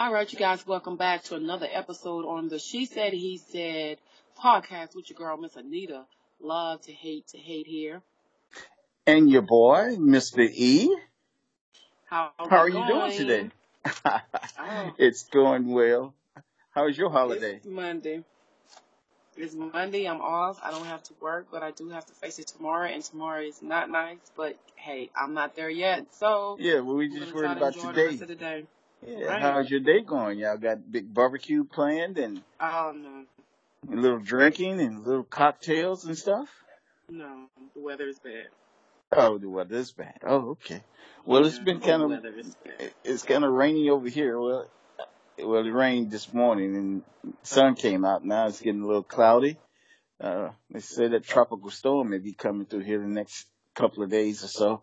All right, you guys, welcome back to another episode on the She Said He Said podcast with your girl, Miss Anita. Love to hate to hate here. And your boy, Mr. E. How, How are you doing today? Oh. it's going well. How was your holiday? It's Monday. It's Monday. I'm off. I don't have to work, but I do have to face it tomorrow, and tomorrow is not nice. But hey, I'm not there yet, so Yeah, well, we just worried about enjoy the rest today. Of the day. Yeah, Right. how's your day going? Y'all got big barbecue planned and Oh no, a little drinking and little cocktails and stuff? no, the weather's bad. Oh, the weather's bad. Oh, okay. Well, it's been kind of it's kind of rainy over here. Well, well, it rained this morning and sun came out. Now it's getting a little cloudy. Uh, they say that tropical storm may be coming through here the next couple of days or so.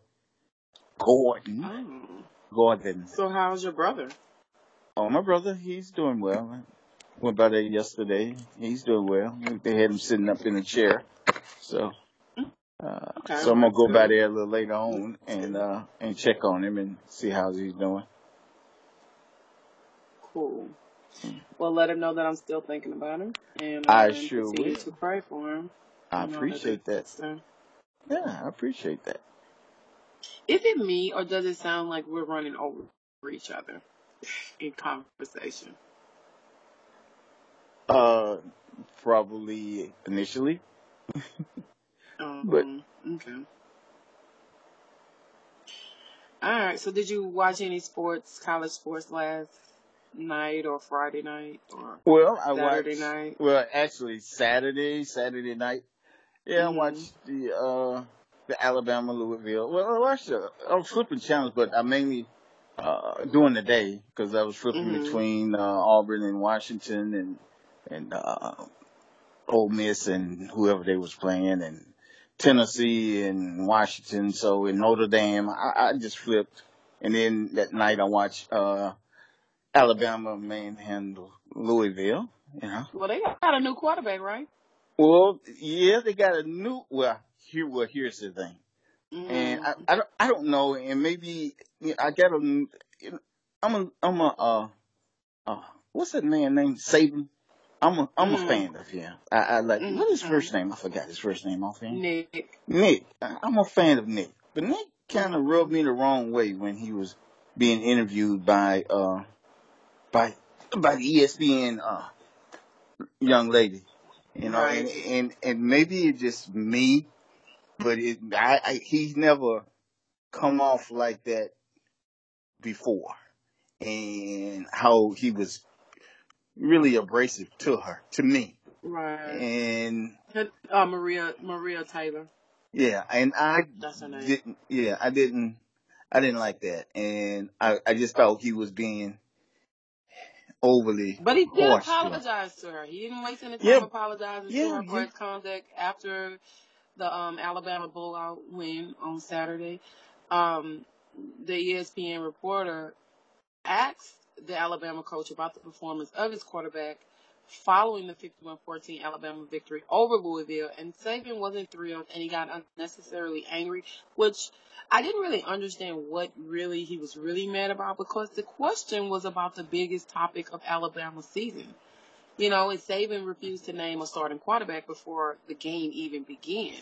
Gordon, Oh, Gordon. so how's your brother? Oh, my brother, he's doing well. I went by there yesterday. He's doing well. They had him sitting up in a chair. So, uh, Okay, so I'm gonna go by there a little later on and, uh, and check on him and see how he's doing. Cool. Well, let him know that I'm still thinking about him, and I sure will. to pray for him. I appreciate that. Yeah, I appreciate that. Is it me, or does it sound like we're running over each other in conversation? Uh, probably initially, Um, but okay. All right. So, did you watch any sports, college sports last night, or Friday night, or well, I Saturday watched. night? Well, actually, Saturday, Saturday night. Yeah, I hmm watched the uh the Alabama Louisville. Well, I watched. Uh, I was flipping channels, but I mainly uh during the day because I was flipping hmm between uh, Auburn and Washington and and uh Ole Miss and whoever they was playing and Tennessee and Washington. So in Notre Dame, I, I just flipped, and then that night I watched uh Alabama manhandle Louisville. You know. Well, they got a new quarterback, right? Well, yeah, they got a new. Well, here, well, here's the thing, and I, hmm I don't, I don't know, and maybe you know, I got a. I'm a, I'm a, uh, uh, what's that man named Saban? I'm a, I'm a hmm fan of him. I, I like what is his first name? I forgot his first name offhand. Nick. Nick. I- I'm a fan of Nick, but Nick kind of rubbed me the wrong way when he was being interviewed by, uh, by, by the ESPN, uh, young lady. You know, and, and, and maybe it's just me, but it, I, I, he's never come off like that before. And how he was really abrasive to her, to me. Right. And Uh, Maria Maria Taylor. yeah, and I That's her name. didn't, yeah, I didn't, I didn't like that. And I, I just thought he was being overly But he did harsh to her. apologize to her. He didn't waste any Yeah, time apologizing to her for his conduct after the um, Alabama blowout win on Saturday. Um, the ESPN reporter asked the Alabama coach about the performance of his quarterback following the 51-14 Alabama victory over Louisville, and Saban wasn't thrilled, and he got unnecessarily angry, which I didn't really understand what really he was really mad about because the question was about the biggest topic of Alabama's season. You know, and Saban refused to name a starting quarterback before the game even began.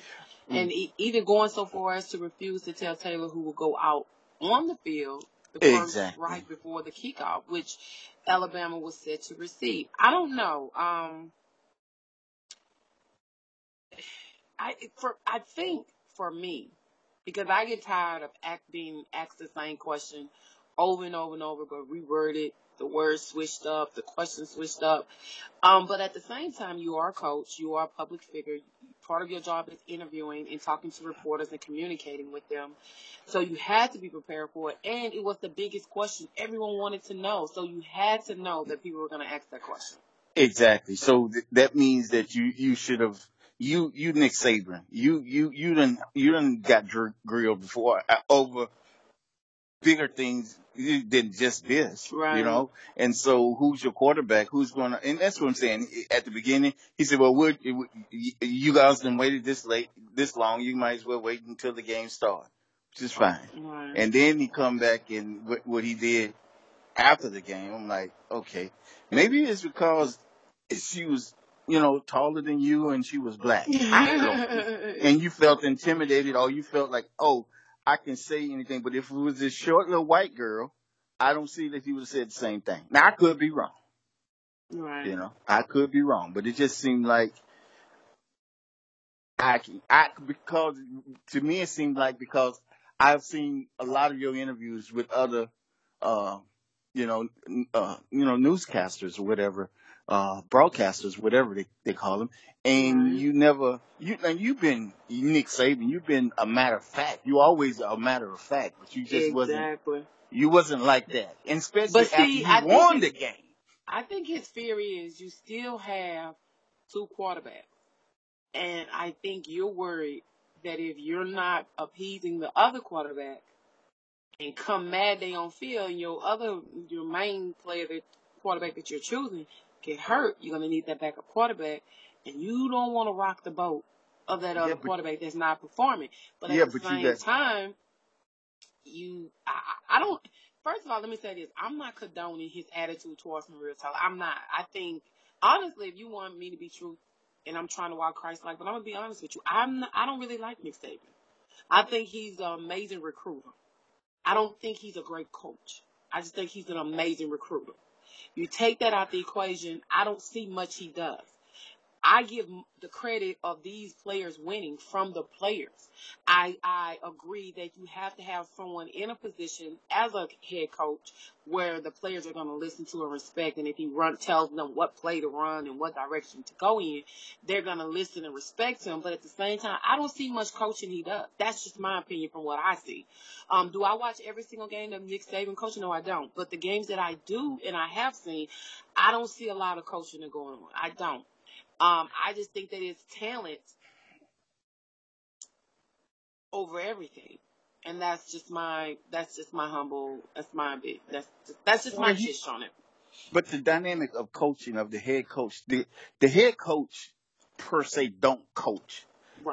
And Mm, e- even going so far as to refuse to tell Taylor who will go out on the field the exactly. right before the kickoff, which Alabama was set to receive. I don't know. Um, I for I think for me, because I get tired of act being asked the same question over and over and over, but reworded, the words switched up, the questions switched up. Um, but at the same time, you are a coach, you are a public figure. Part of your job is interviewing and talking to reporters and communicating with them. So you had to be prepared for it. And it was the biggest question everyone wanted to know. So you had to know that people were going to ask that question. Exactly. So th- that means that you, you should have, you, you Nick Saban, you, you, you done, you done got grilled before uh, over bigger things than just this, you know? And so who's your quarterback? Who's going to, and that's what I'm saying. At the beginning, he said, well, we're, you guys done waited this late, this long. You might as well wait until the game starts, which is fine. Right. And then he come back and what, what he did after the game. I'm like, okay, maybe it's because she was, you know, taller than you and she was black. I don't. and you felt intimidated or you felt like, oh, I can say anything. But if it was this short little white girl, I don't see that he would have said the same thing. Now I could be wrong. Right. You know, I could be wrong, but it just seemed like I, can, I because to me it seemed like because I've seen a lot of your interviews with other, uh, you know, uh, you know, newscasters or whatever, uh, broadcasters, whatever they, they call them, and you never, you and you've been Nick Saban, you've been a matter of fact. You always a matter of fact, but you just wasn't, you wasn't like that, and especially But see, after I you think won the game. I think his theory is you still have two quarterbacks. And I think you're worried that if you're not appeasing the other quarterback and come mad day on field and your other your main player the quarterback that you're choosing get hurt, you're gonna need that backup quarterback and you don't want to rock the boat of that other Yeah, but- quarterback that's not performing. But at Yeah, the but you same got- time, you I, I don't first of all let me say this. I'm not condoning his attitude towards Maria Tyler. I'm not. I think honestly if you want me to be true and I'm trying to walk Christ like, but I'm gonna be honest with you, I'm not, I don't really like Nick Saban. I think he's an amazing recruiter. I don't think he's a great coach. I just think he's an amazing recruiter. You take that out the equation, I don't see much he does. I give the credit of these players winning from the players. I I agree that you have to have someone in a position as a head coach where the players are going to listen to and respect, and if he run tells them what play to run and what direction to go in, they're going to listen and respect him. But at the same time, I don't see much coaching he does. That's just my opinion from what I see. Um, do I watch every single game of Nick Saban coaching? No, I don't. But the games that I do and I have seen, I don't see a lot of coaching going on. I don't. Um, I just think that it's talent over everything. And that's just my that's just my humble that's my bit that's just, that's just my dish on it. But the dynamic of coaching of the head coach, the the head coach per se don't coach.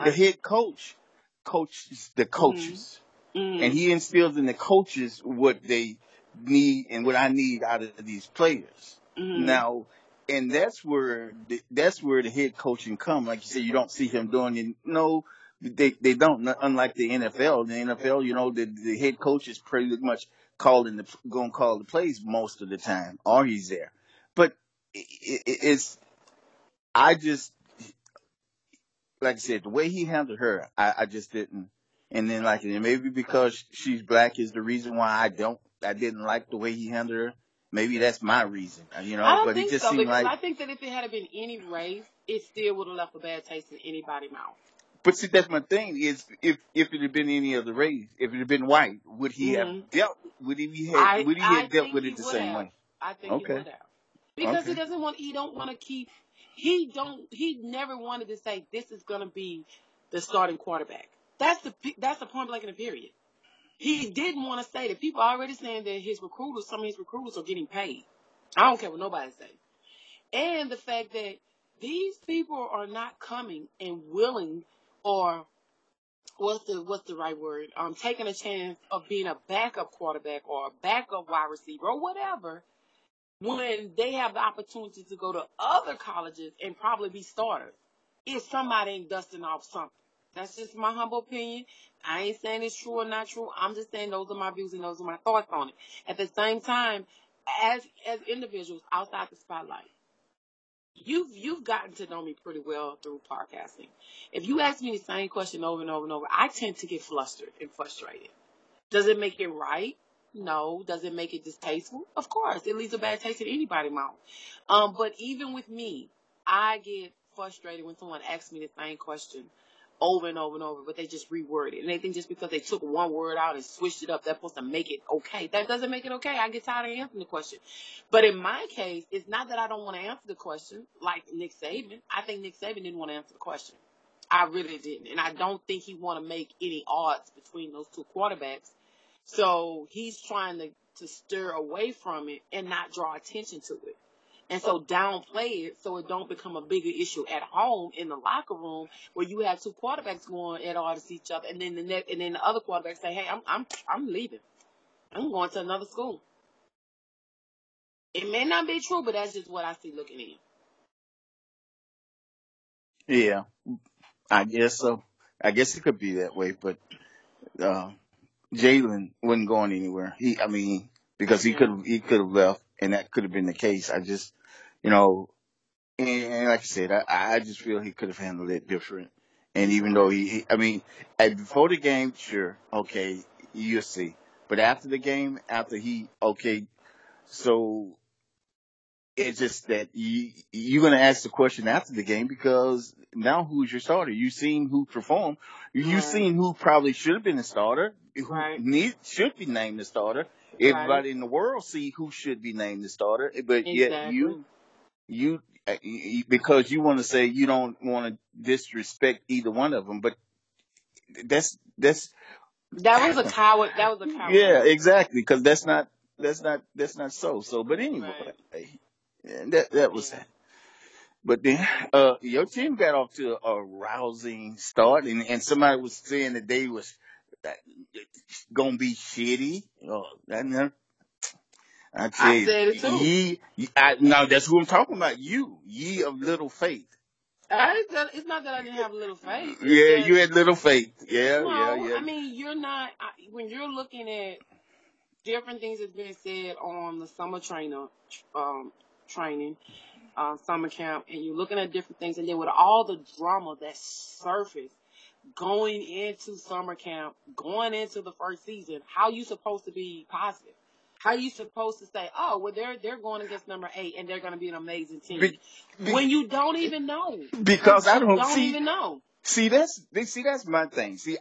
The head coach coaches the coaches, Mhm. and he instills in the coaches what they need and what I need out of these players. Mhm. Now, and that's where the, that's where the head coaching come. Like you said, you don't see him doing it. No, they they don't. Unlike the NFL, the NFL, you know, the the head coach is pretty much calling the going to call the plays most of the time, or he's there. But it, it, it's I just like I said, the way he handled her, I, I just didn't. And then like and maybe because she's black is the reason why I don't I didn't like the way he handled her. Maybe that's my reason, you know. I don't but think it just so seemed like I think that if it had been any race, it still would have left a bad taste in anybody's mouth. But see, that's my thing. Is if if it had been any other race, if it had been white, would he Mhm. have dealt? Would he have? I- would he I have dealt with it the same have. way? I think Okay. he would have. Because he doesn't want he don't want to keep he don't he never wanted to say this is gonna be the starting quarterback. That's the that's the point blank in the period. He didn't want to say that. People already saying that his recruiters, some of his recruiters are getting paid. I don't care what nobody say. And the fact that these people are not coming and willing or what's the what's the right word? Um, taking a chance of being a backup quarterback or a backup wide receiver or whatever, when they have the opportunity to go to other colleges and probably be starters, if somebody ain't dusting off something. That's just my humble opinion. I ain't saying it's true or not true. I'm just saying those are my views and those are my thoughts on it. At the same time, as as individuals outside the spotlight, you've you've gotten to know me pretty well through podcasting. If you ask me the same question over and over and over, I tend to get flustered and frustrated. Does it make it right? No. Does it make it distasteful? Of course. It leaves a bad taste in anybody's mouth. Um, but even with me, I get frustrated when someone asks me the same question over and over and over, but they just reword it. And they think just because they took one word out and switched it up, that's supposed to make it okay. That doesn't make it okay. I get tired of answering the question. But in my case, it's not that I don't want to answer the question like Nick Saban. I think Nick Saban didn't want to answer the question. I really didn't. And I don't think he want to make any odds between those two quarterbacks. So he's trying to, to stir away from it and not draw attention to it. And so downplay it so it don't become a bigger issue at home in the locker room where you have two quarterbacks going at odds to each other and then the net, and then the other quarterback say, Hey, I'm I'm I'm leaving. I'm going to another school. It may not be true, but that's just what I see looking in. Yeah, I guess so. I guess it could be that way, but uh, Jalen wasn't going anywhere. He, I mean, because he could have he could have left, and that could have been the case. I just, you know, and, and like I said, I, I just feel he could have handled it different. And even though he, he I mean, at, before the game, sure, okay, you'll see. But after the game, after he, okay, so it's just that you, you're going to ask the question after the game because now who's your starter? You've seen who performed. You've Right. seen who probably should have been the starter, who Right. need, should be named the starter. Everybody in the world see who should be named the starter, but yet Exactly. you, you, you- uh, because you want to say you don't want to disrespect either one of them, but that's that's That was a coward. That was a coward. yeah, exactly. Because that's not that's not that's not so. So, but anyway, Right. that that was Yeah. that. But then, uh, your team got off to a rousing start, and and somebody was saying that they was that, gonna be shitty. Uh, oh, that, I tell I you, said it too. ye, I, now that's who I'm talking about. You, ye of little faith. I, it's not that I didn't have a little faith. It's Yeah, you had little faith. Yeah, no, yeah, yeah. I mean, you're not, I, when you're looking at different things that's been said on the summer trainer, um, training, uh, summer camp, and you're looking at different things, and then with all the drama that surfaced going into summer camp, going into the first season, how you supposed to be positive? How you supposed to say, oh, well, they're they're going against number eight, and they're going to be an amazing team Be- be- when you don't even know? because I don't, don't see. even know. See, that's see that's my thing. See,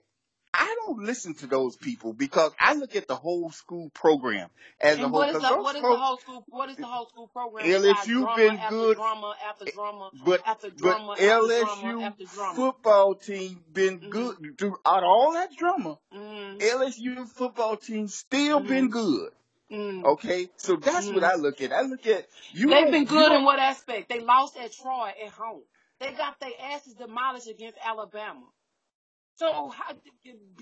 I don't listen to those people because I look at the whole school program as a whole. what is the what is the whole school what is the whole school program? LSU drama been after good. drama after drama but after but drama after drama LSU after drama. football team been Mhm. good throughout all that drama. Mm, LSU football team still been Mhm. good. Mm. Okay, so that's what Mhm. I look at. I look at you. They've been good in what aspect? They lost at Troy at home. They got their asses demolished against Alabama. So how,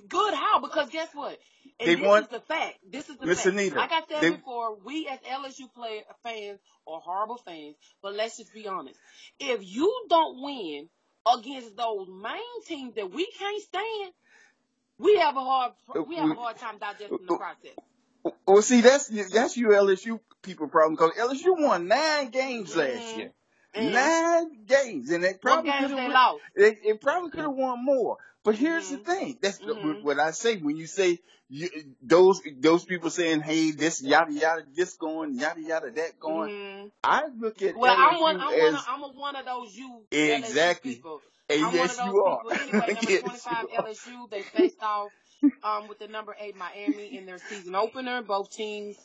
good how? Because guess what? And They this won- is the fact. This is the Miss fact. Anita, like I said they- before, we as LSU player fans are horrible fans. But let's just be honest. If you don't win against those main teams that we can't stand, we have a hard we have a hard time digesting the process. Well, see, that's that's you LSU people problem because LSU won nine games last Mhm. year. And Nine games, and they probably could have lost? They, they probably could have won more. But here's the Mhm. thing. That's the- Mhm. what I say when you say you, those those people saying, "Hey, this yada yada, this going yada yada, that going." Mhm. I look at Well, LSU I'm one. I'm as one. Of, I'm a, one of those you Exactly. LSU people. and I'm yes, one of you those are. Anyway, number Yes, 25. LSU. They faced off um, with the number eight Miami in their season opener. Both teams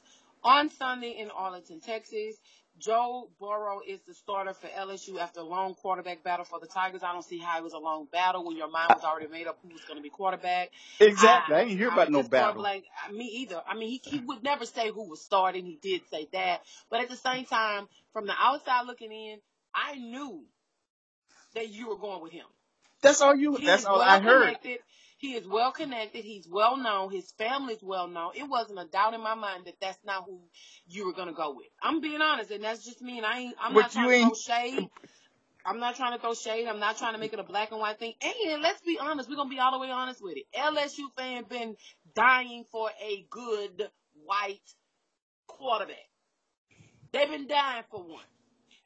on Sunday in Arlington, Texas. Joe Burrow is the starter for LSU after a long quarterback battle for the Tigers. I don't see how it was a long battle when your mind was already made up who was going to be quarterback. Exactly. I, didn't hear about I'm no battle. uh, me either. I mean, he, he would never say who was starting. He did say that, but at the same time, from the outside looking in, I knew that you were going with him. That's all you. He That's all I heard. He is well connected. He's well known. His family's well known. It wasn't a doubt in my mind that that's not who you were gonna go with. I'm being honest, and that's just me. And I ain't. I'm But not trying to throw shade. I'm not trying to throw shade. I'm not trying to make it a black and white thing. And let's be honest, we're gonna be all the way honest with it. LSU fan been dying for a good white quarterback. They've been dying for one.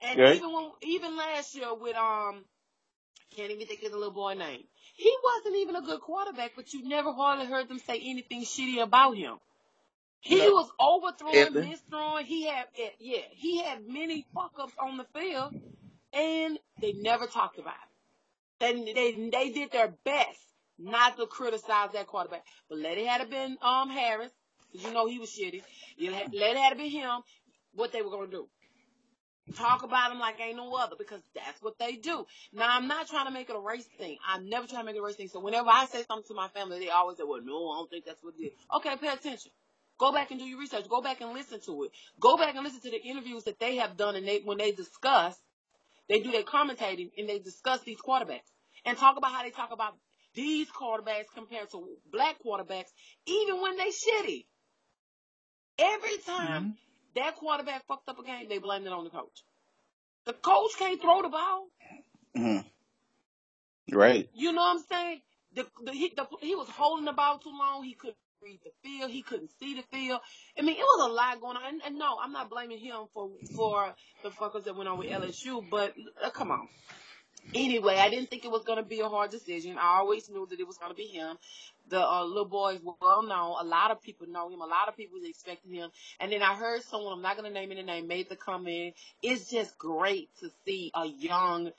And Okay. even when even last year with um can't even think of the little boy name. He wasn't even a good quarterback, but you never hardly heard them say anything shitty about him. He No. was overthrowing, misthrowing. He had, yeah, he had many fuck ups on the field, and they never talked about it. They, they, they did their best not to criticize that quarterback. But let it had been um Harris, because you know he was shitty. You let, let it had been him. What they were gonna do? Talk about him like ain't no other because that's what they do. Now I'm not trying to make it a race thing. I'm never trying to make it a race thing. So whenever I say something to my family, they always say, "Well, no, I don't think that's what it is." Okay, pay attention. Go back and do your research. Go back and listen to it. Go back and listen to the interviews that they have done, and they when they discuss, they do their commentating and they discuss these quarterbacks and talk about how they talk about these quarterbacks compared to black quarterbacks, even when they shitty. Every time mm-hmm. That quarterback fucked up a game, they blamed it on the coach. The coach can't throw the ball. Mm-hmm. Right. You know what I'm saying? The, the, he, the, he was holding the ball too long. He couldn't read the field. He couldn't see the field. I mean, it was a lot going on. And, and no, I'm not blaming him for for the fuckers that went on with LSU. But uh, come on. Anyway, I didn't think it was going to be a hard decision. I always knew that it was going to be him. The uh, little boy is well known. A lot of people know him. A lot of people was expecting him. And then I heard someone, I'm not going to name any name, made the comment. It's just great to see a young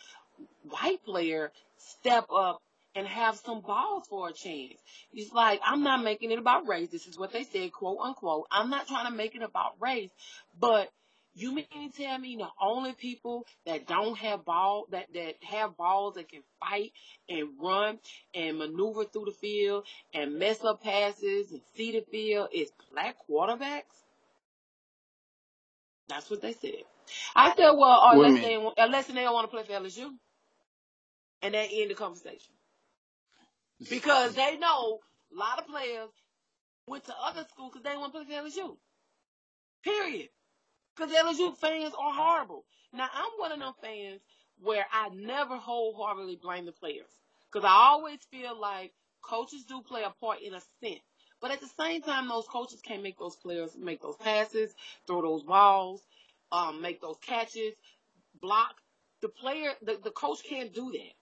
white player step up and have some balls for a chance. He's like, I'm not making it about race. This is what they said, quote unquote. I'm not trying to make it about race, but you mean to tell me the only people that don't have ball that that have balls that can fight and run and maneuver through the field and mess up passes and see the field is black quarterbacks? That's what they said. I said, well, uh, a unless they unless they don't want to play for LSU, and that end the conversation because they know a lot of players went to other schools because they want to play for LSU. Period. Because LSU fans are horrible. Now, I'm one of them fans where I never wholeheartedly blame the players. Because I always feel like coaches do play a part in a sense. But at the same time, those coaches can't make those players make those passes, throw those balls, um, make those catches, block. The player, the, the coach can't do that.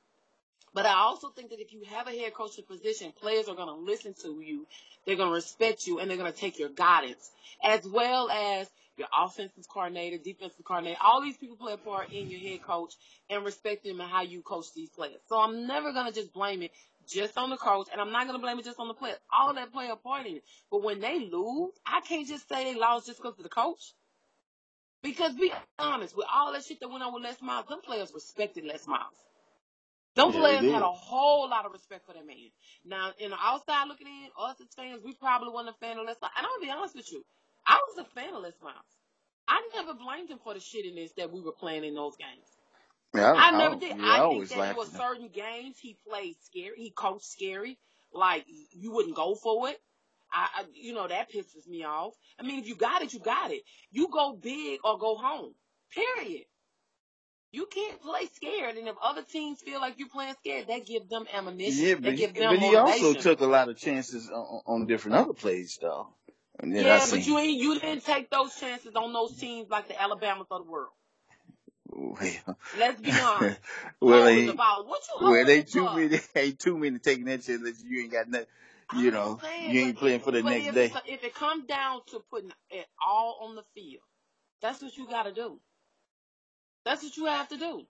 But I also think that if you have a head coaching position, players are going to listen to you. They're going to respect you and they're going to take your guidance as well as your offensive coordinator, defensive coordinator. All these people play a part in your head coach and respect them and how you coach these players. So I'm never going to just blame it just on the coach and I'm not going to blame it just on the players. All that play a part in it. But when they lose, I can't just say they lost just because of the coach. Because be honest, with all that shit that went on with Les Miles, them players respected Les Miles. Them Yeah, players had a whole lot of respect for that man. Now, in the outside looking in, us as fans, we probably wasn't a fan of Les Miles. And I'm gonna be honest with you, I was a fan of Les Miles. I never blamed him for the shittiness that we were playing in those games. Yeah, I never did. yeah, I think always that there were certain games he played scary. He coached scary. Like you wouldn't go for it. I, I, you know, that pisses me off. I mean, if you got it, you got it. You go big or go home. Period. You can't play scared, and if other teams feel like you're playing scared, that give them ammunition. Yeah, but, give he- them but he also took a lot of chances on, on different other plays, though. And then I yeah, seen, but you ain't you didn't take those chances on those teams like the Alabamas of the world. well, Let's be honest. well. What you well, they too for? many, ain't too many taking that chance that you ain't got nothing. You I'm know, saying, you ain't playing for the next if day. if it comes down to putting it all on the field, that's what you got to do. That's what you have to do.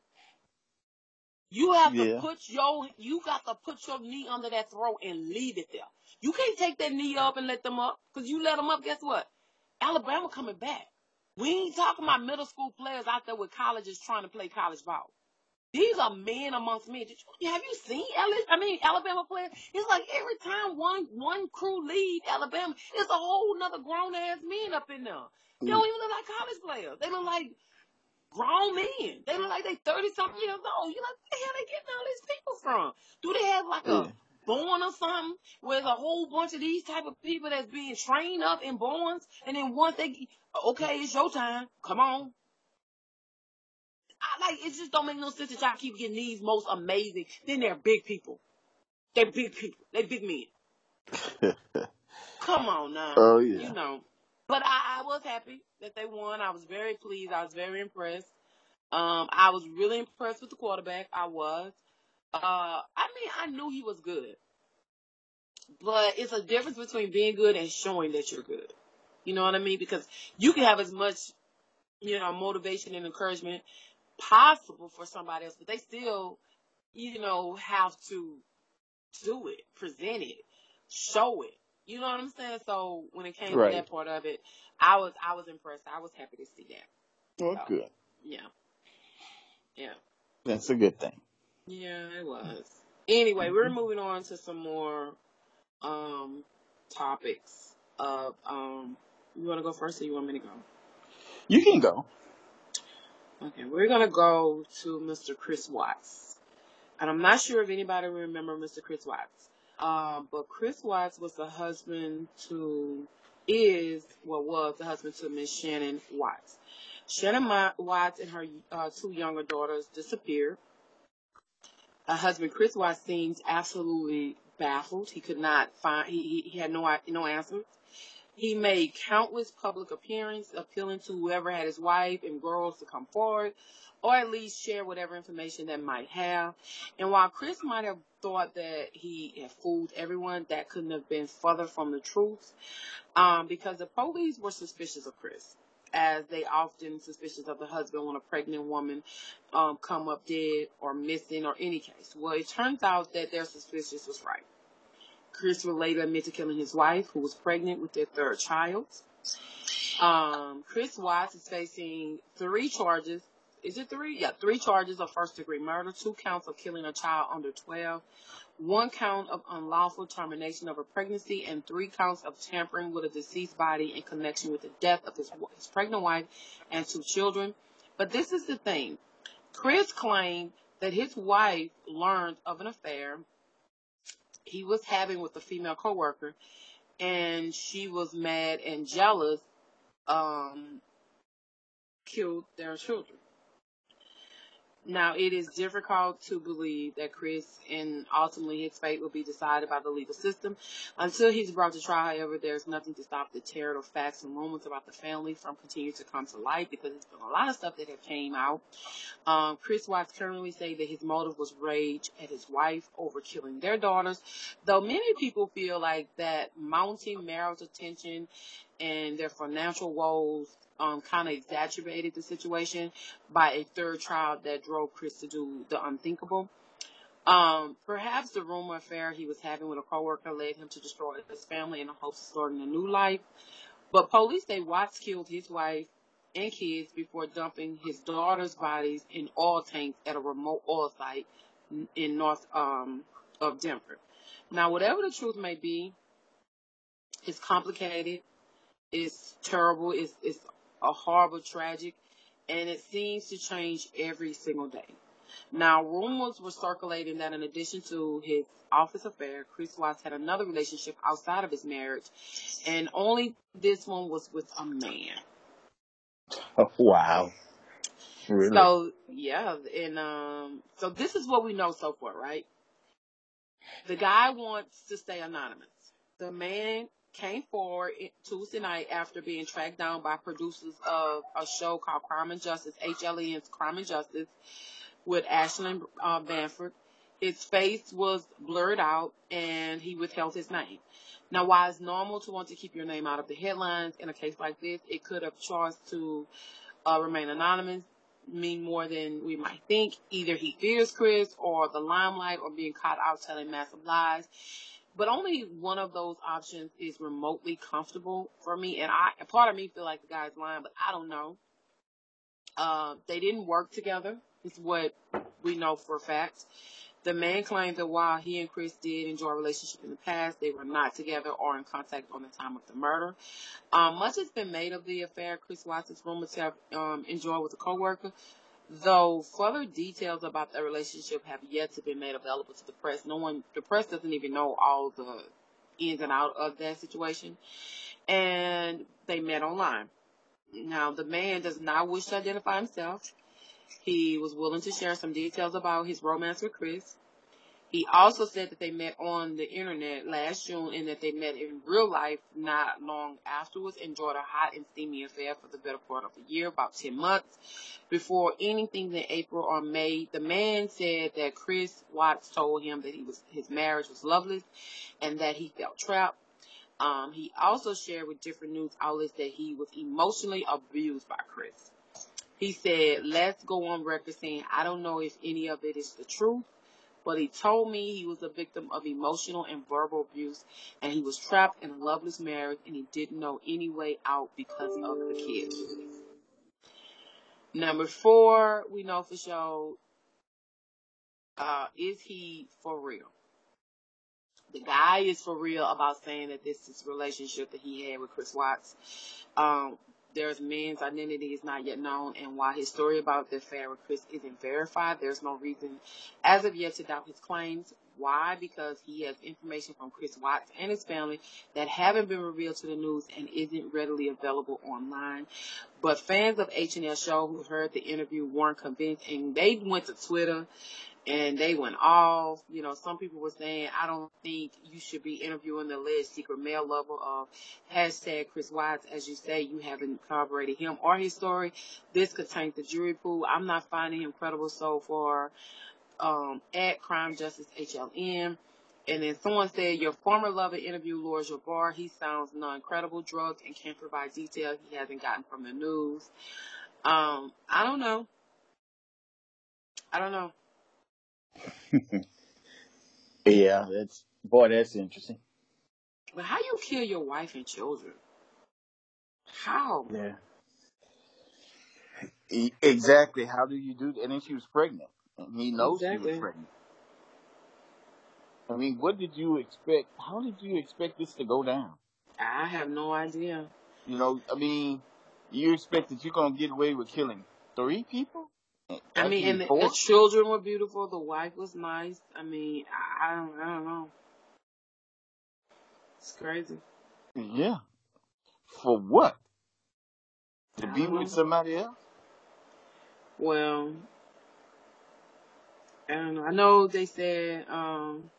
You have to put your you got to put your knee under that throat and leave it there. You can't take that knee up and let them up because you let them up. Guess what? Alabama coming back. We ain't talking about middle school players out there with colleges trying to play college ball. These are men amongst men. Did you, have you seen L- I mean Alabama players? It's like every time one one crew leave Alabama, it's a whole nother grown ass men up in there. They don't mm. even look like college players. They look like grown men. They look like they thirty something years old. You're like, where the hell they getting all these people from? Do they have like Yeah. a born or something where there's a whole bunch of these type of people that's being trained up in borns and then once they okay, it's your time. Come on. I like it just don't make no sense that y'all keep getting these most amazing. Then they're big people. They're big people. They big men. Come on now. oh yeah You know. But I, I was happy that they won. I was very pleased. I was very impressed. Um, I was really impressed with the quarterback. I was. Uh, I mean, I knew he was good, but it's a difference between being good and showing that you're good. You know what I mean? Because you can have as much, you know, motivation and encouragement possible for somebody else, but they still, you know, have to do it, present it, show it. You know what I'm saying? So when it came to that part of it, I was I was impressed. I was happy to see that. Well, good. Yeah. Yeah. That's a good thing. Yeah, it was. Anyway, we're moving on to some more um topics of um you wanna go first or you want me to go? You can go. Okay, we're gonna go to Mr. Chris Watts. And I'm not sure if anybody remember Mr. Chris Watts. Um, but Chris Watts was the husband to is what was the husband to Miss Shannon Watts. Shannon Watts and her uh, two younger daughters disappeared. Her husband Chris Watts seems absolutely baffled. He could not find. He he, he had no no answers. He made countless public appearances appealing to whoever had his wife and girls to come forward or at least share whatever information that might have. And while Chris might have thought that he had fooled everyone, that couldn't have been further from the truth um, because the police were suspicious of Chris as they often suspicious of the husband when a pregnant woman um, come up dead or missing or any case. Well, it turns out that their suspicious was right. Chris would later admit to killing his wife, who was pregnant with their third child. Um, Chris Watts is facing three charges. Is it three? Yeah, three charges of first degree murder, two counts of killing a child under 12, one count of unlawful termination of a pregnancy, and three counts of tampering with a deceased body in connection with the death of his, his pregnant wife and two children. But this is the thing. Chris claimed that his wife learned of an affair he was having with a female coworker, and she was mad and jealous, um, killed their children. Now, it is difficult to believe that Chris and ultimately his fate will be decided by the legal system. Until he's brought to trial, however, there's nothing to stop the terrible facts and rumors about the family from continuing to come to light because there's been a lot of stuff that have came out. Um, Chris Watts currently say that his motive was rage at his wife over killing their daughters, though many people feel like that mounting marital tension and their financial woes um, kind of exaggerated the situation by a third child that drove Chris to do the unthinkable. Um, perhaps the rumor affair he was having with a coworker led him to destroy his family in the hopes of starting a new life. But police say Watts killed his wife and kids before dumping his daughter's bodies in oil tanks at a remote oil site in north um, of Denver. Now, whatever the truth may be, it's complicated. It's terrible. It's, it's a horrible tragic, and it seems to change every single day. Now, rumors were circulating that in addition to his office affair, Chris Watts had another relationship outside of his marriage, and only this one was with a man. Oh, wow. Really? So, yeah, and um, so this is what we know so far, right? The guy wants to stay anonymous. The man came forward Tuesday night after being tracked down by producers of a show called Crime and Justice, HLN's Crime and Justice, with Ashleigh uh, Banfield. His face was blurred out and he withheld his name. Now, while it's normal to want to keep your name out of the headlines in a case like this, it could have chosen to uh, remain anonymous mean more than we might think. Either he fears Chris or the limelight or being caught out telling massive lies but only one of those options is remotely comfortable for me. And I, part of me feel like the guy's lying, but I don't know. Uh, they didn't work together. Is what we know for a fact. The man claims that while he and Chris did enjoy a relationship in the past, they were not together or in contact on the time of the murder. Um, much has been made of the affair Chris Watson's rumored to have um, enjoyed with a coworker, though further details about their relationship have yet to be made available to the press. No one, the press doesn't even know all the ins and out of that situation. And they met online. Now, the man does not wish to identify himself. He was willing to share some details about his romance with Chris. He also said that they met on the internet last June and that they met in real life not long afterwards, enjoyed a hot and steamy affair for the better part of a year, about 10 months. Before anything in April or May, the man said that Chris Watts told him that he was, his marriage was loveless and that he felt trapped. Um, he also shared with different news outlets that he was emotionally abused by Chris. He said, let's go on record saying, I don't know if any of it is the truth but he told me he was a victim of emotional and verbal abuse and he was trapped in a loveless marriage and he didn't know any way out because of the kids. Number four, we know for sure, uh, is he for real? The guy is for real about saying that this is relationship that he had with Chris Watts. Um, there's men's identity is not yet known, and while his story about the affair with Chris isn't verified, there's no reason as of yet to doubt his claims. Why? Because he has information from Chris Watts and his family that haven't been revealed to the news and isn't readily available online. But fans of HLN show who heard the interview weren't convinced and they went to Twitter and they went off. You know, some people were saying, I don't think you should be interviewing the alleged secret male lover of hashtag Chris Watts. As you say, you haven't corroborated him or his story. This could taint the jury pool. I'm not finding him credible so far. Um, at Crime Justice HLN. And then someone said, your former lover interviewed Laura your bar. He sounds non-credible, drugged, and can't provide detail he hasn't gotten from the news. Um, I don't know. I don't know. Yeah, that's boy, that's interesting. But how you kill your wife and children? How? Yeah. E- Exactly. How do you do that? And then she was pregnant. And he knows she was pregnant. I mean, what did you expect? How did you expect this to go down? I have no idea. You know, I mean, you expect that you're going to get away with killing three people? I mean, and the, the children were beautiful. The wife was nice. I mean, I, I don't, I don't know. It's crazy. Yeah. For what? To I be with know. somebody else? Well, I don't know. I know they said um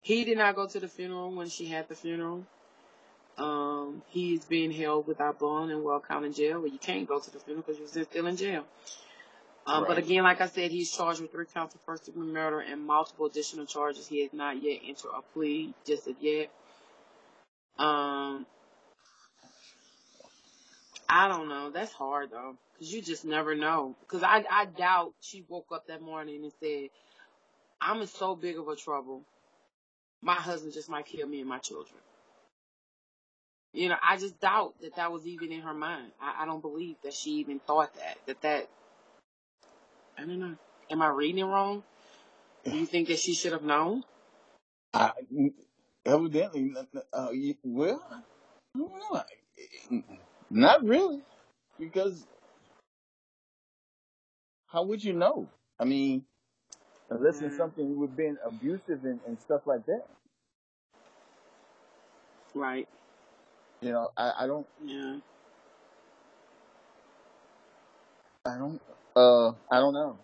he did not go to the funeral when she had the funeral. Um, he's being held without bond in Weld County Jail. where you can't go to the funeral because you're still in jail. Um, but again, like I said, he's charged with three counts of first degree murder and multiple additional charges. He has not yet entered a plea just as yet. Um, I don't know. That's hard though, because you just never know. Because I, I doubt she woke up that morning and said, "I'm in so big of a trouble. My husband just might kill me and my children." You know, I just doubt that that was even in her mind. I, I don't believe that she even thought that. That that. I don't know. Am I reading it wrong? Do you think that she should have known? I, evidently, uh, you, well, I don't know. Not really, because how would you know? I mean, unless it's Mm, something would been abusive and, and stuff like that. right. You know, I, I don't, Yeah. I don't, uh, I don't know.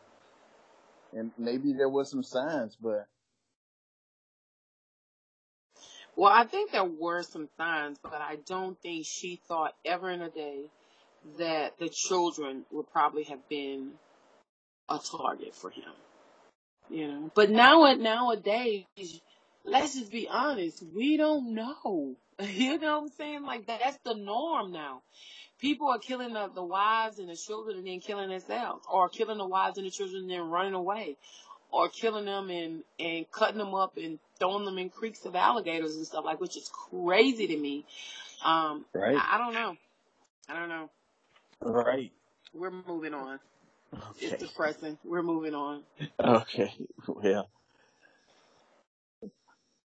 And maybe there was some signs, but Well, I think there were some signs, but I don't think she thought ever in a day that the children would probably have been a target for him. You know, but now nowadays, let's just be honest, we don't know. You know what I'm saying? Like that's the norm now. People are killing the, the wives and the children and then killing themselves, or killing the wives and the children and then running away, or killing them and and cutting them up and throwing them in creeks of alligators and stuff like, which is crazy to me. Um, right, I, I don't know. I don't know. right, We're moving on. It's depressing. We're moving on. okay, well,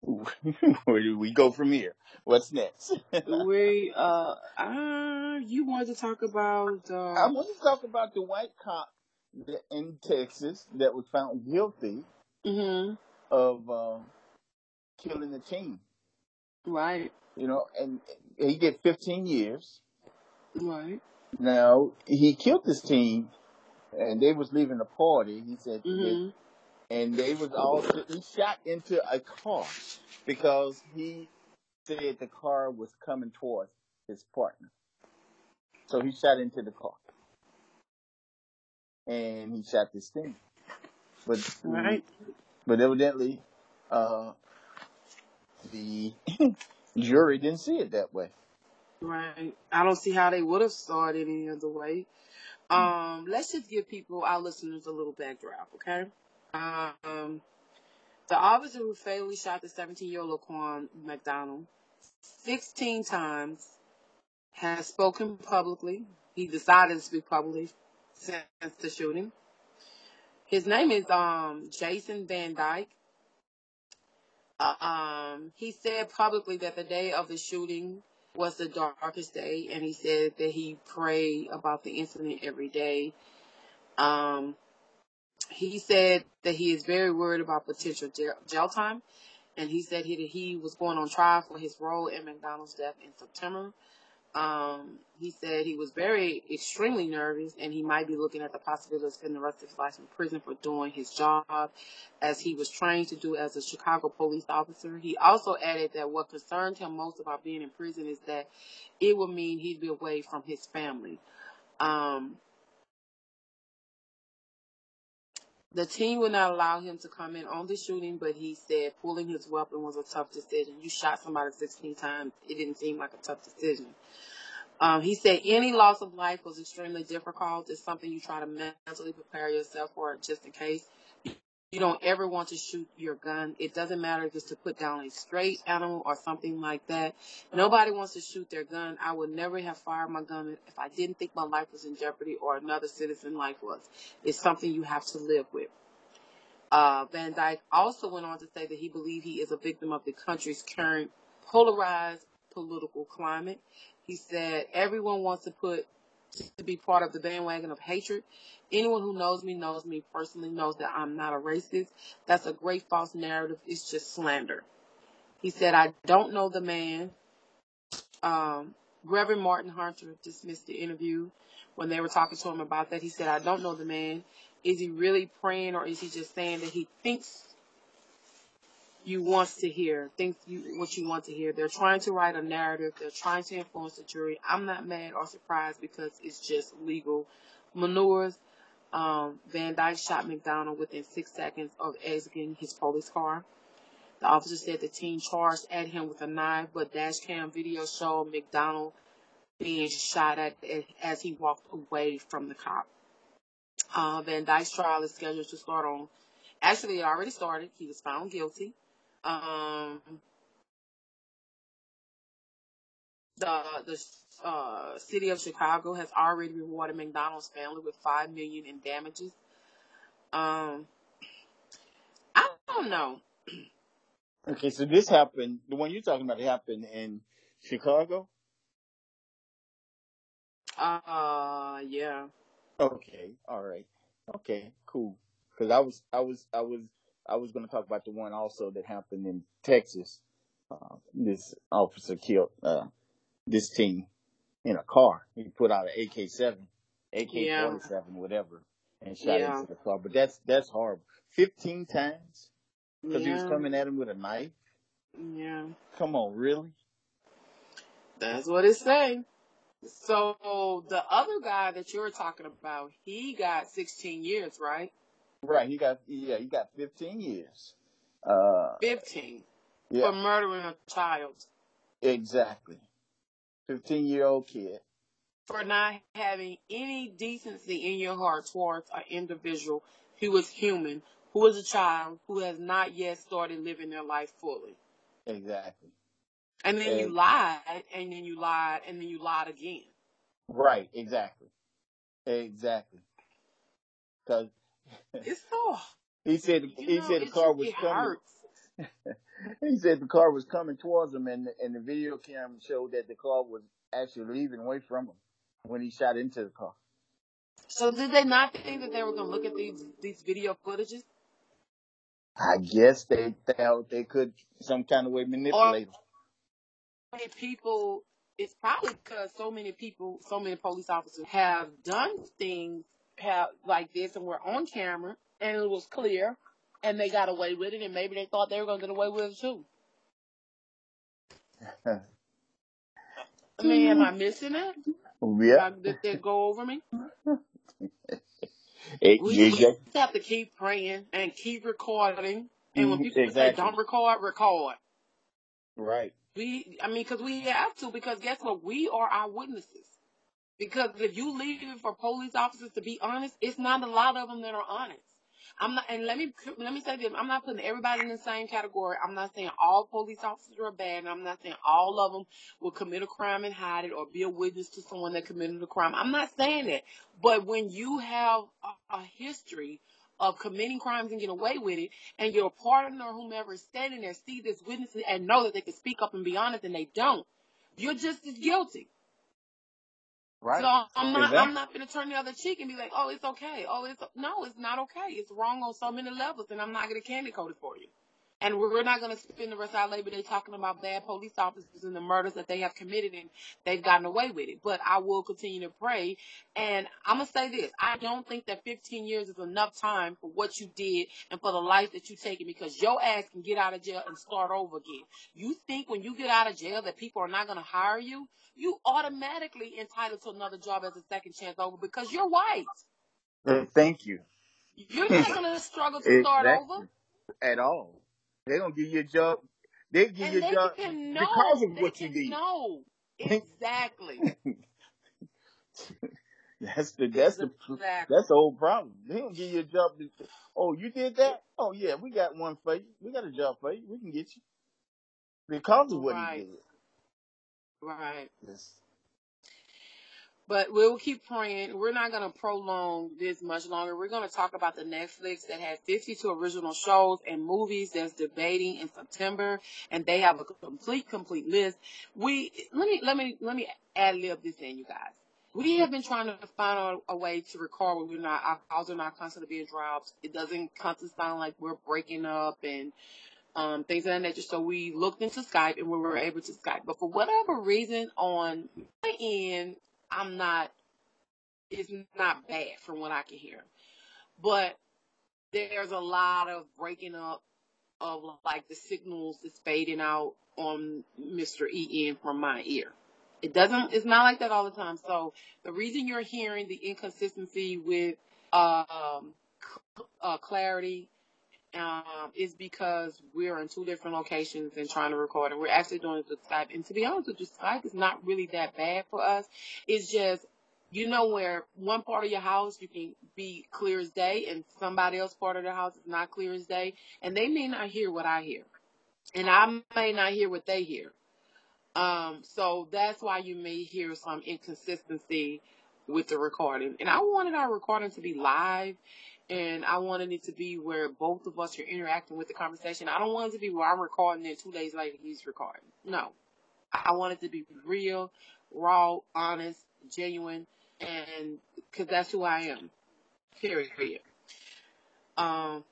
where do we go from here? What's next? We uh, uh you wanted to talk about uh... I uh, want to talk about the white cop in Texas that was found guilty mhm, of uh, killing a teen. right, You know, and he get 15 years. right, Now he killed this teen, and they was leaving a party. He said, mhm, and they was all he shot into a car because he said the car was coming towards his partner. So he shot into the car, and he shot this thing. But right, but evidently, uh, the jury didn't see it that way. right. I don't see how they would have saw it any other way. Um, let's just give people, our listeners, a little backdrop, okay? Um, the officer who fatally shot the 17-year-old Laquan McDonald 16 times has spoken publicly. He decided to speak publicly since the shooting. His name is um Jason Van Dyke. Uh, um, he said publicly that the day of the shooting, was the darkest day, and he said that he prayed about the incident every day. Um, he said that he is very worried about potential jail, time, and he said he, that he was going on trial for his role in McDonald's death in September. Um, he said he was very extremely nervous and he might be looking at the possibility of spending the rest of his life in prison for doing his job as he was trained to do as a Chicago police officer. He also added that what concerned him most about being in prison is that it would mean he'd be away from his family. Um, the team would not allow him to comment on the shooting, but he said pulling his weapon was a tough decision. You shot somebody 16 times. It didn't seem like a tough decision. Um, he said any loss of life was extremely difficult. It's something you try to mentally prepare yourself for just in case. You don't ever want to shoot your gun. It doesn't matter it's to put down a straight animal or something like that. Nobody wants to shoot their gun. I would never have fired my gun if I didn't think my life was in jeopardy or another citizen's life was. It's something you have to live with. Uh, Van Dyke also went on to say that he believed he is a victim of the country's current polarized political climate. He said, everyone wants to put, to be part of the bandwagon of hatred. Anyone who knows me knows me personally knows that I'm not a racist. That's a great false narrative. It's just slander. He said, I don't know the man. Um, Reverend Marvin Hunter dismissed the interview when they were talking to him about that. He said, I don't know the man. Is he really praying or is he just saying that he thinks you want to hear, think you what you want to hear. They're trying to write a narrative. They're trying to influence the jury. I'm not mad or surprised because it's just legal maneuvers. Um, Van Dyke shot McDonald within six seconds of exiting his police car. The officer said the teen charged at him with a knife, but dash cam video showed McDonald being shot at as he walked away from the cop. Uh, Van Dyke's trial is scheduled to start on. Actually, it already started. He was found guilty. Um, the the uh, city of Chicago has already rewarded McDonald's family with five million in damages. Um, I don't know. Okay, so this happened. The one you're talking about happened in Chicago. Uh, yeah. Okay, all right. Okay, cool. Because I was, I was, I was I was going to talk about the one also that happened in Texas. Uh, this officer killed uh, this team in a car. He put out an AK-7, AK-47, yeah. whatever, and shot yeah. into the car. But that's that's horrible. Fifteen times because yeah. he was coming at him with a knife. Yeah. Come on, really? That's what it's saying. So the other guy that you were talking about, he got 16 years, right? Right. He got yeah, he got 15 years. Uh, 15 yeah. for murdering a child. Exactly. 15 year old kid. For not having any decency in your heart towards an individual who is human, who is a child, who has not yet started living their life fully. Exactly. And then and, you lied, and then you lied, and then you lied again. Right, exactly. Exactly. Because it's so. He said he know, said the car was coming. he said the car was coming towards him, and and the video cam showed that the car was actually leaving away from him when he shot into the car. So did they not think that they were going to look at these these video footages? I guess they thought they could some kind of way manipulate them. People, it's probably because so many people, so many police officers have done things have like this and we're on camera and it was clear and they got away with it and maybe they thought they were going to get away with it too. I mean, am I missing it? Yeah. Did they go over me? It, we, we just have to keep praying and keep recording. And when mm-hmm, people exactly. say don't record, record. Right. We, I mean, because we have to. Because guess what? We are our witnesses. Because if you leave it for police officers to be honest, it's not a lot of them that are honest. I'm not, and let me let me say this: I'm not putting everybody in the same category. I'm not saying all police officers are bad, and I'm not saying all of them will commit a crime and hide it or be a witness to someone that committed a crime. I'm not saying that. But when you have a, a history of committing crimes and get away with it, and your partner or whomever is standing there see this witness and know that they can speak up and be honest, and they don't, you're just as guilty. Right. So I'm not Exactly. I'm not gonna turn the other cheek and be like, oh, it's okay. Oh, it's no, it's not okay. It's wrong on so many levels, and I'm not gonna candy coat it for you. And we're not gonna spend the rest of our Labor Day talking about bad police officers and the murders that they have committed and they've gotten away with it. But I will continue to pray. And I'm gonna say this: I don't think that 15 years is enough time for what you did and for the life that you taken because your ass can get out of jail and start over again. You think when you get out of jail that people are not gonna hire you? You automatically entitled to another job as a second chance over because you're white. Uh, Thank you. You're not gonna struggle to start over. At all. They're gonna give you a job. They give And you a job know. because of they what you did. know. Exactly. That's the that's the that's the whole problem. They don't give you a job. To, oh, you did that? Oh yeah, we got one for you. We got a job for you. We can get you because of what Right. he did. Right. Yes. But we'll keep praying. We're not going to prolong this much longer. We're going to talk about the Netflix that has 52 original shows and movies that's debating in September, and they have a complete, complete list. We let me let me let me ad lib this in, you guys. We have been trying to find a, a way to record when we're not our calls are not constantly being dropped. It doesn't constantly sound like we're breaking up and um, things of that nature. So we looked into Skype and we were able to Skype. But for whatever reason, on my end, I'm not. It's not bad from what I can hear, but there's a lot of breaking up of like the signals is fading out on Mr. En from my ear. It doesn't. It's not like that all the time. So the reason you're hearing the inconsistency with um, uh, clarity um, is because we're in two different locations and trying to record, and we're actually doing it with Skype. And to be honest with you, Skype is not really that bad for us. It's just, you know, where one part of your house you can be clear as day, and somebody else part of the house is not clear as day, and they may not hear what I hear, and I may not hear what they hear. Um, so that's why you may hear some inconsistency with the recording. And I wanted our recording to be live and I wanted it to be where both of us are interacting with the conversation. I don't want it to be where I'm recording and two days later he's recording. No. I want it to be real, raw, honest, genuine, and cause that's who I am. Period. Um,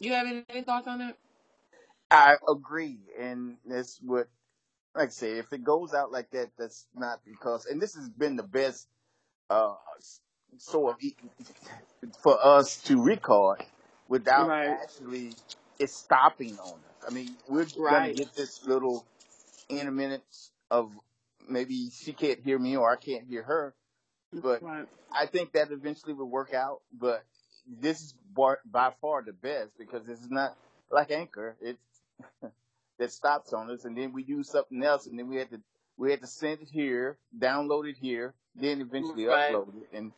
you have any, any thoughts on that? I agree, and that's what, like I say, if it goes out like that, that's not because, and this has been the best, uh, s- sort of e- for us to record without Right. actually it stopping on us. I mean, we're gonna get this little interminutes of maybe she can't hear me or I can't hear her, but Right. I think that eventually will work out. But this is bar, by far the best because this is not like Anchor. It's that stops on us, and then we use something else, and then we had to we had to send it here, download it here, then eventually Right. upload it. And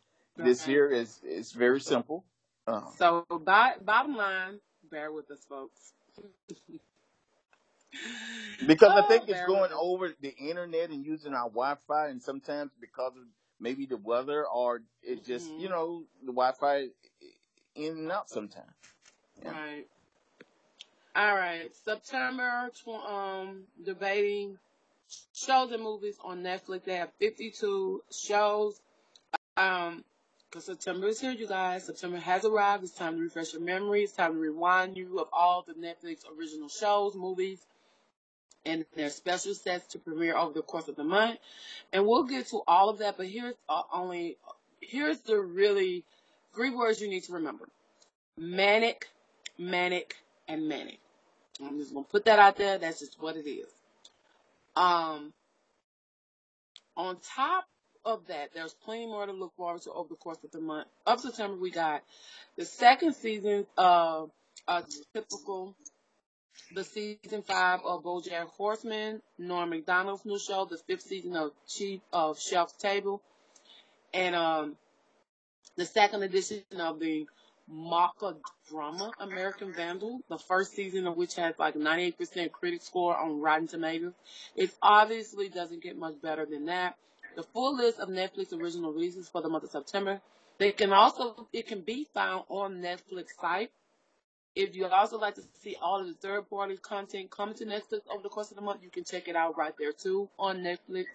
this here is is very simple. Um, So, by, bottom line, bear with us, folks. because I Oh, think it's going over the internet and using our Wi-Fi, and sometimes because of maybe the weather or it just you Mhm. know the Wi-Fi in and out sometimes. Yeah. Right. All right. September, tw- um, debating shows and movies on Netflix. They have 52 shows. Um, because September is here, you guys. September has arrived. It's time to refresh your memory. It's time to rewind you of all the Netflix original shows, movies, and their special sets to premiere over the course of the month. And we'll get to all of that, but here's uh, only, here's the really three words you need to remember. Maniac, Maniac, and Maniac. I'm just gonna put that out there. That's just what it is. Um, on top of that, there's plenty more to look forward to over the course of the month of September. We got the second season of a typical, the season five of BoJack Horseman, Norm Macdonald's new show, the fifth season of Chief of Shelf's Table, and um, the second edition of the Maka drama American Vandal, the first season of which has like 98% critic score on Rotten Tomatoes. It obviously doesn't get much better than that. The full list of Netflix original releases for the month of September. They can also, it can be found on Netflix site. If you'd also like to see all of the third party content coming to Netflix over the course of the month, you can check it out right there too on Netflix.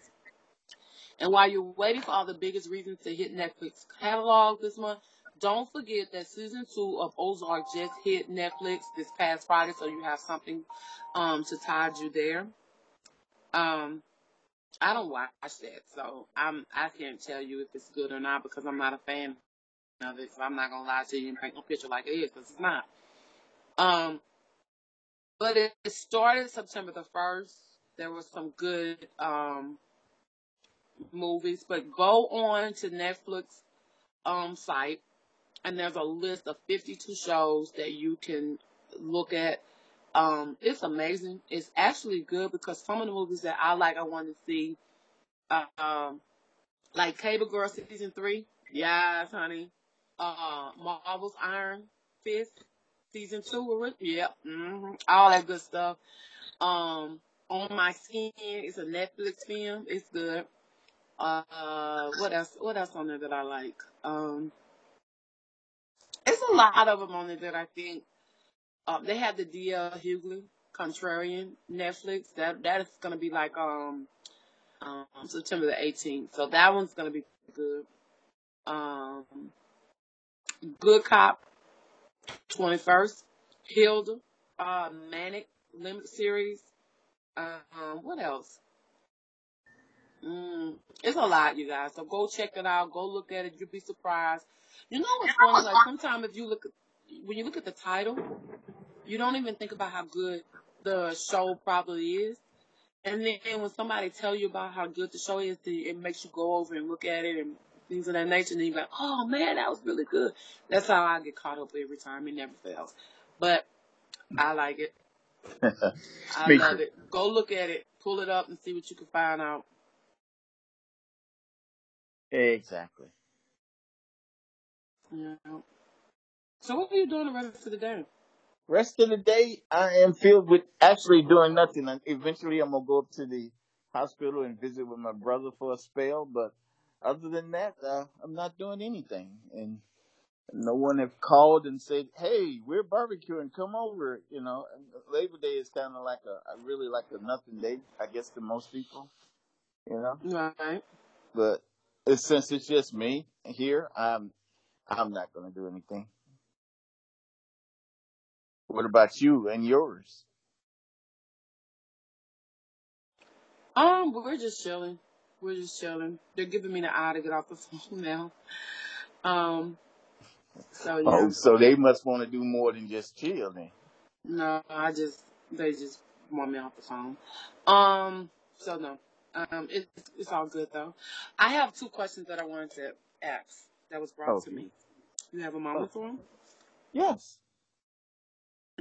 And while you're waiting for all the biggest reasons to hit Netflix catalog this month, don't forget that season two of Ozark just hit Netflix this past Friday, so you have something um, to tide you there. Um, I don't watch that, so I'm I can't tell you if it's good or not because I'm not a fan of it. So I'm not gonna lie to you and paint no picture like it is because it's not. Um, but it, it started September the first. There was some good um movies, but go on to Netflix um site and there's a list of 52 shows that you can look at. Um, it's amazing. It's actually good because some of the movies that I like, I want to see, uh, um, like Cable Girl season three. Yes, honey. Uh, Marvel's Iron Fist season two. Yep. Mm-hmm. All that good stuff. Um, on my skin. It's a Netflix film. It's good. Uh, what else? What else on there that I like? Um, it's a lot of them on there that I think um, they have the D.L. Hughley Contrarian Netflix. That that is gonna be like um, um September the 18th. So that one's gonna be good. Um, Good Cop 21st. Hilda, uh, Maniac Limit Series. Um, what else? Mm, it's a lot, you guys. So go check it out. Go look at it. You'll be surprised. You know what's funny? Like sometimes if you look, when you look at the title, you don't even think about how good the show probably is. And then when somebody tell you about how good the show is, it makes you go over and look at it and things of that nature. And then you're like, oh man, that was really good. That's how I get caught up every time. It never fails. But I like it. I love too. it. Go look at it. Pull it up and see what you can find out. Exactly. Yeah. So what are you doing the rest of the day? Rest of the day, I am filled with actually doing nothing. And Eventually, I'm gonna go up to the hospital and visit with my brother for a spell. But other than that, uh, I'm not doing anything. And no one have called and said, "Hey, we're barbecuing. Come over." You know, Labor Day is kind of like a, I really like a nothing day, I guess, to most people. You know, Right. but since it's just me here, I'm I'm not gonna do anything. What about you and yours? Um, but we're just chilling. We're just chilling. They're giving me the eye to get off the phone now. Um, so yeah. Oh, so they must want to do more than just chill then. No, I just they just want me off the phone. Um, so no. Um, it's it's all good though. I have two questions that I wanted to ask that was brought to me. You have a moment for them? Yes.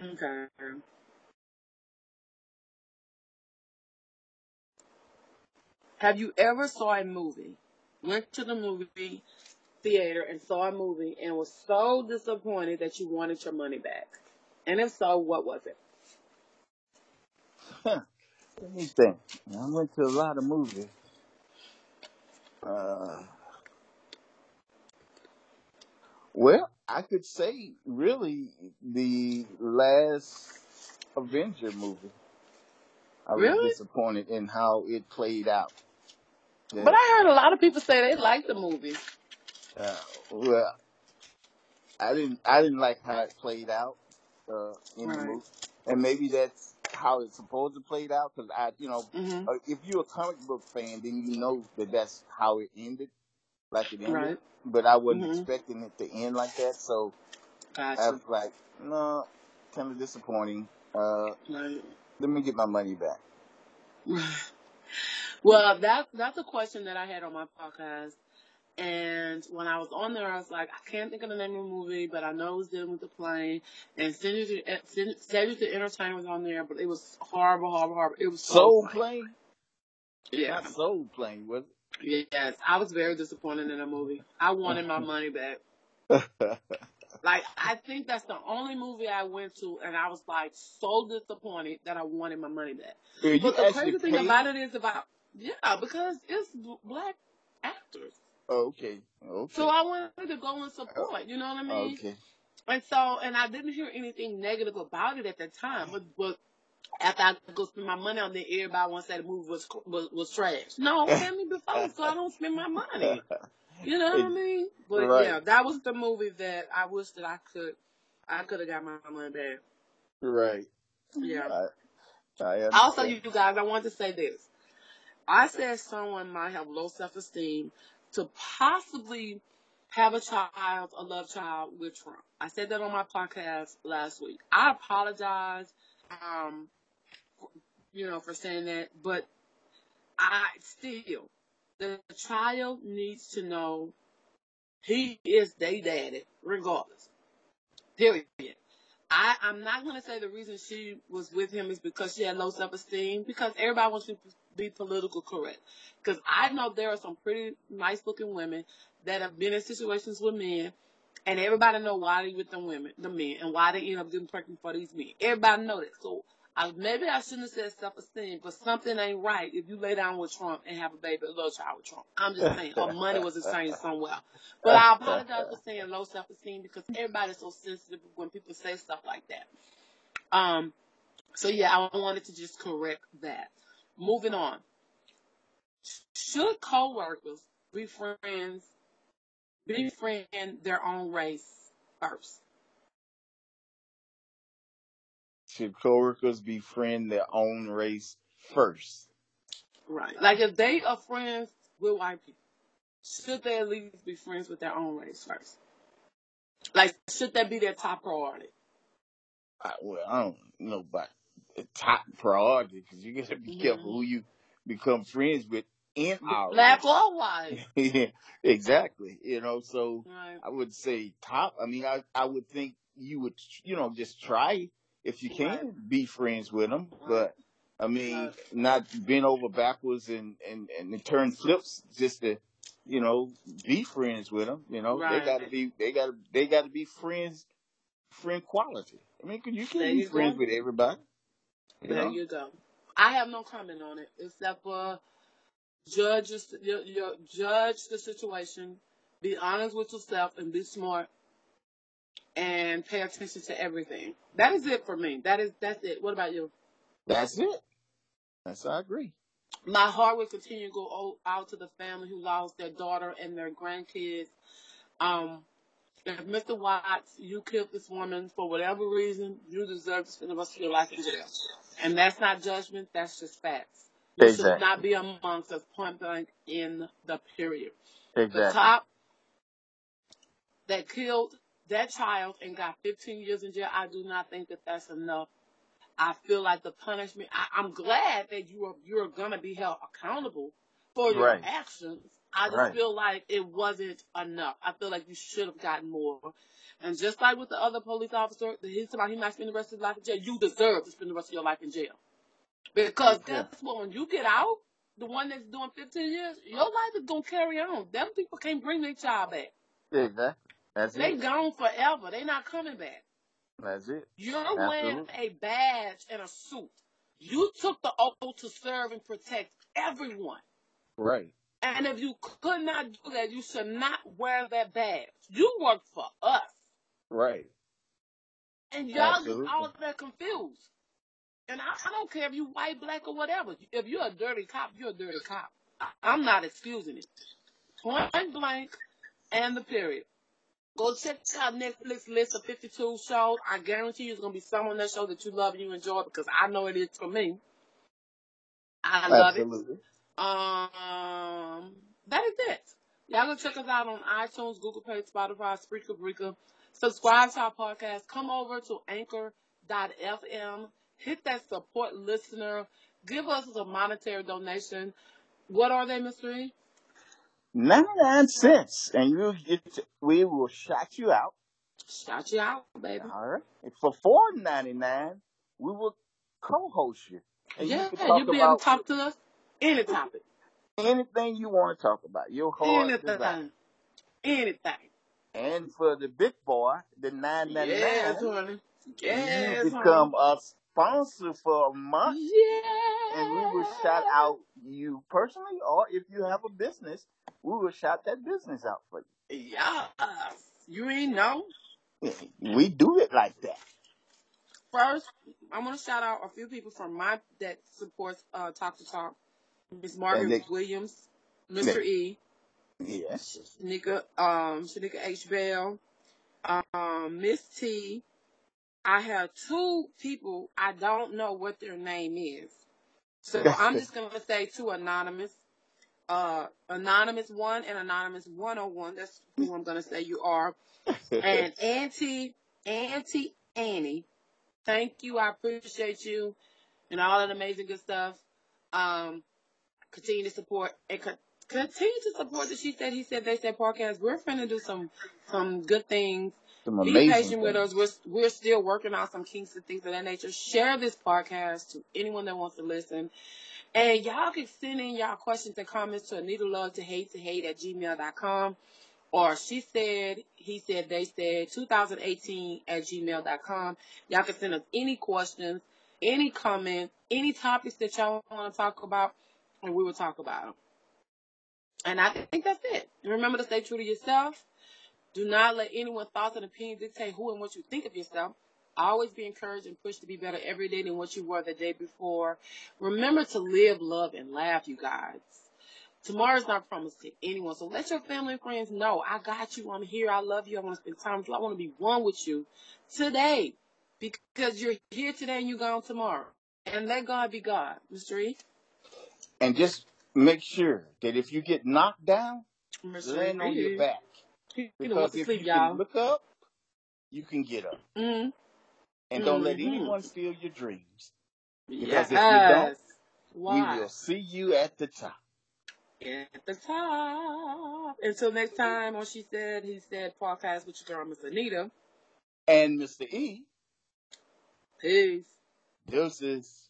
Okay. Have you ever saw a movie, went to the movie theater and saw a movie and was so disappointed that you wanted your money back? And if so, what was it? Huh. Let me think. I went to a lot of movies. Uh, well, I could say really the last Avenger movie. I was disappointed in how it played out. But I heard a lot of people say they liked the movie. uh, well, I didn't I didn't like how it played out uh, in the movie, and maybe that's how it's supposed to play out. Because I, you know, Mhm. uh, if you're a comic book fan, then you know that that's how it ended, like it ended. Right. But I wasn't Mhm. expecting it to end like that, so I was like, no, kind of disappointing. Uh, Right. let me get my money back. well, that's that's a question that I had on my podcast. And when I was on there, I was like, I can't think of the name of the movie, but I know it was dealing with the plane. And Cedric the, Cedric the Entertainer was on there, but it was horrible, horrible, horrible. It was so Soul plain. Plane, Yeah. not Soul Plane, was Yes. I was very disappointed in the movie. I wanted my money back. Like, I think that's the only movie I went to, and I was like so disappointed that I wanted my money back. you But the crazy thing paid? about it is about, yeah, because it's black actors. Oh, okay, So I wanted to go and support, you know what I mean? okay. And so, and I didn't hear anything negative about it at that time. But, but after I go spend my money on it, everybody wants that the movie was was, was trash. No, tell me before so I don't spend my money. You know what I mean? But Right. yeah, that was the movie that I wish that I could I could have got my money back. Right. Yeah. I, I Also, you guys, I want to say this. I said someone might have low self esteem to possibly have a child, a love child with Trump. I said that on my podcast last week. I apologize, um, you know, for saying that, but I still, the child needs to know he is their daddy, regardless. Period. I, I'm not going to say the reason she was with him is because she had low self esteem, because everybody wants to be political correct. Because I know there are some pretty nice looking women that have been in situations with men, and everybody know why they with them women, the men, and why they end up getting pregnant for these men. Everybody know that. So I, maybe I shouldn't have said self esteem, but something ain't right if you lay down with Trump and have a baby, a little child with Trump. I'm just saying, or money was exchanged somewhere. But I apologize for saying low self esteem because everybody's so sensitive when people say stuff like that. Um, so yeah, I wanted to just correct that. Moving on. Should coworkers be friends, befriend their own race first? Should coworkers befriend their own race first? Right. Like if they are friends with white people, should they at least be friends with their own race first? Like, should that be their top priority? I, well, I don't know about the top priority because you got to be careful Mhm. who you become friends with in our Black or white? race. exactly. You know, so Right. I would say top. I mean, I I would think you would, you know, just try if you can Right. be friends with them, but. I mean, not bend over backwards and, and, and turn flips just to, you know, be friends with them. You know, Right. they gotta be, they gotta, they gotta be friends, friend quality. I mean, you can't be you friends go. with everybody. You There know? you go. I have no comment on it except for judge your, your, judge the situation, be honest with yourself, and be smart, and pay attention to everything. That is it for me. That is that's it. What about you? That's it. That's I agree. My heart will continue to go out to the family who lost their daughter and their grandkids. Um, if Mr. Watts, you killed this woman for whatever reason, you deserve to spend the rest of your life in jail. And that's not judgment, that's just facts. You should Exactly. not be amongst us point blank in the period. The Exactly. cop that killed that child and got 15 years in jail, I do not think that that's enough. I feel like the punishment. I, I'm glad that you are you're gonna be held accountable for your Right. actions. I just Right. feel like it wasn't enough. I feel like you should have gotten more. And just like with the other police officer, that he's about he might spend the rest of his life in jail. You deserve to spend the rest of your life in jail because Yeah. guess what? When you get out, the one that's doing 15 years, your life is gonna carry on. Them people can't bring their child back. Exactly. That's They it. gone forever. They not coming back. That's it. You're wearing Absolutely. a badge and a suit. You took the oath to serve and protect everyone. Right. And if you could not do that, you should not wear that badge. You work for us. Right. And y'all Absolutely. get all that confused. And I, I don't care if you white, black, or whatever. If you're a dirty cop, you're a dirty cop. I, I'm not excusing it. Point blank and the period. Go check out Netflix list of 52 shows. I guarantee you it's going to be some on that show that you love and you enjoy because I know it is for me. I love it. Um, that is it. Y'all go check us out on iTunes, Google Play, Spotify, Spreaker, Breaker. Subscribe to our podcast. Come over to anchor.fm. Hit that support listener. Give us a monetary donation. What are they, Mr. E? 99 cents. And you get to, we will shout you out. Shout you out, baby. All right. And for four ninety nine, we will co-host you, and Yeah, you you'll be able to talk to us any topic. anything you want to talk about. Your heart desire. Anything. Anything. And for the big boy, the nine ninety Yes, nine, honey. Yes, you become a sponsor for a month, Yeah. and we will shout out you personally, or if you have a business, we will shout that business out for you. Yes. You ain't know. We do it like that. First, I want to shout out a few people from my that supports uh, Talk to Talk. Miss Margaret they- Williams, Mr. E, Yes. Shanika, um, Shanika H. Bell, um, Miss T. I have two people I don't know what their name is, so I'm just gonna say two anonymous. Uh, anonymous one and anonymous 101. That's who I'm gonna say you are. And Auntie, Auntie Annie, thank you. I appreciate you and all that amazing good stuff. Um, continue to support and co- continue to support the She Said, He Said, They Said podcast. We're finna do some, some good things. Some Be amazing patient with us. We're, we're still working on some kinks and things of that nature. Share this podcast to anyone that wants to listen. And y'all can send in y'all questions and comments to Anita Love to hate to hate at gmail.com or she said, he said, they said 2018 at gmail.com. Y'all can send us any questions, any comments, any topics that y'all want to talk about, and we will talk about them. And I think that's it. Remember to stay true to yourself. Do not let anyone's thoughts and opinions dictate who and what you think of yourself. Always be encouraged and pushed to be better every day than what you were the day before. Remember to live, love, and laugh, you guys. Tomorrow's not promised to anyone, so let your family and friends know I got you. I'm here. I love you. I want to spend time with you. I want to be one with you today because you're here today and you're gone tomorrow. And let God be God, Mr. E. And just make sure that if you get knocked down, Mr. land on your back. What Because to if sleep, you y'all. can look up, you can get up. Mm-hmm. And don't let Mhm. anyone steal your dreams. Because Yes. if you don't, Why? We will see you at the top. At the top. Until next time, on She Said, He Said podcast with your girl, Miss Anita. And Mr. E, Peace. deuces.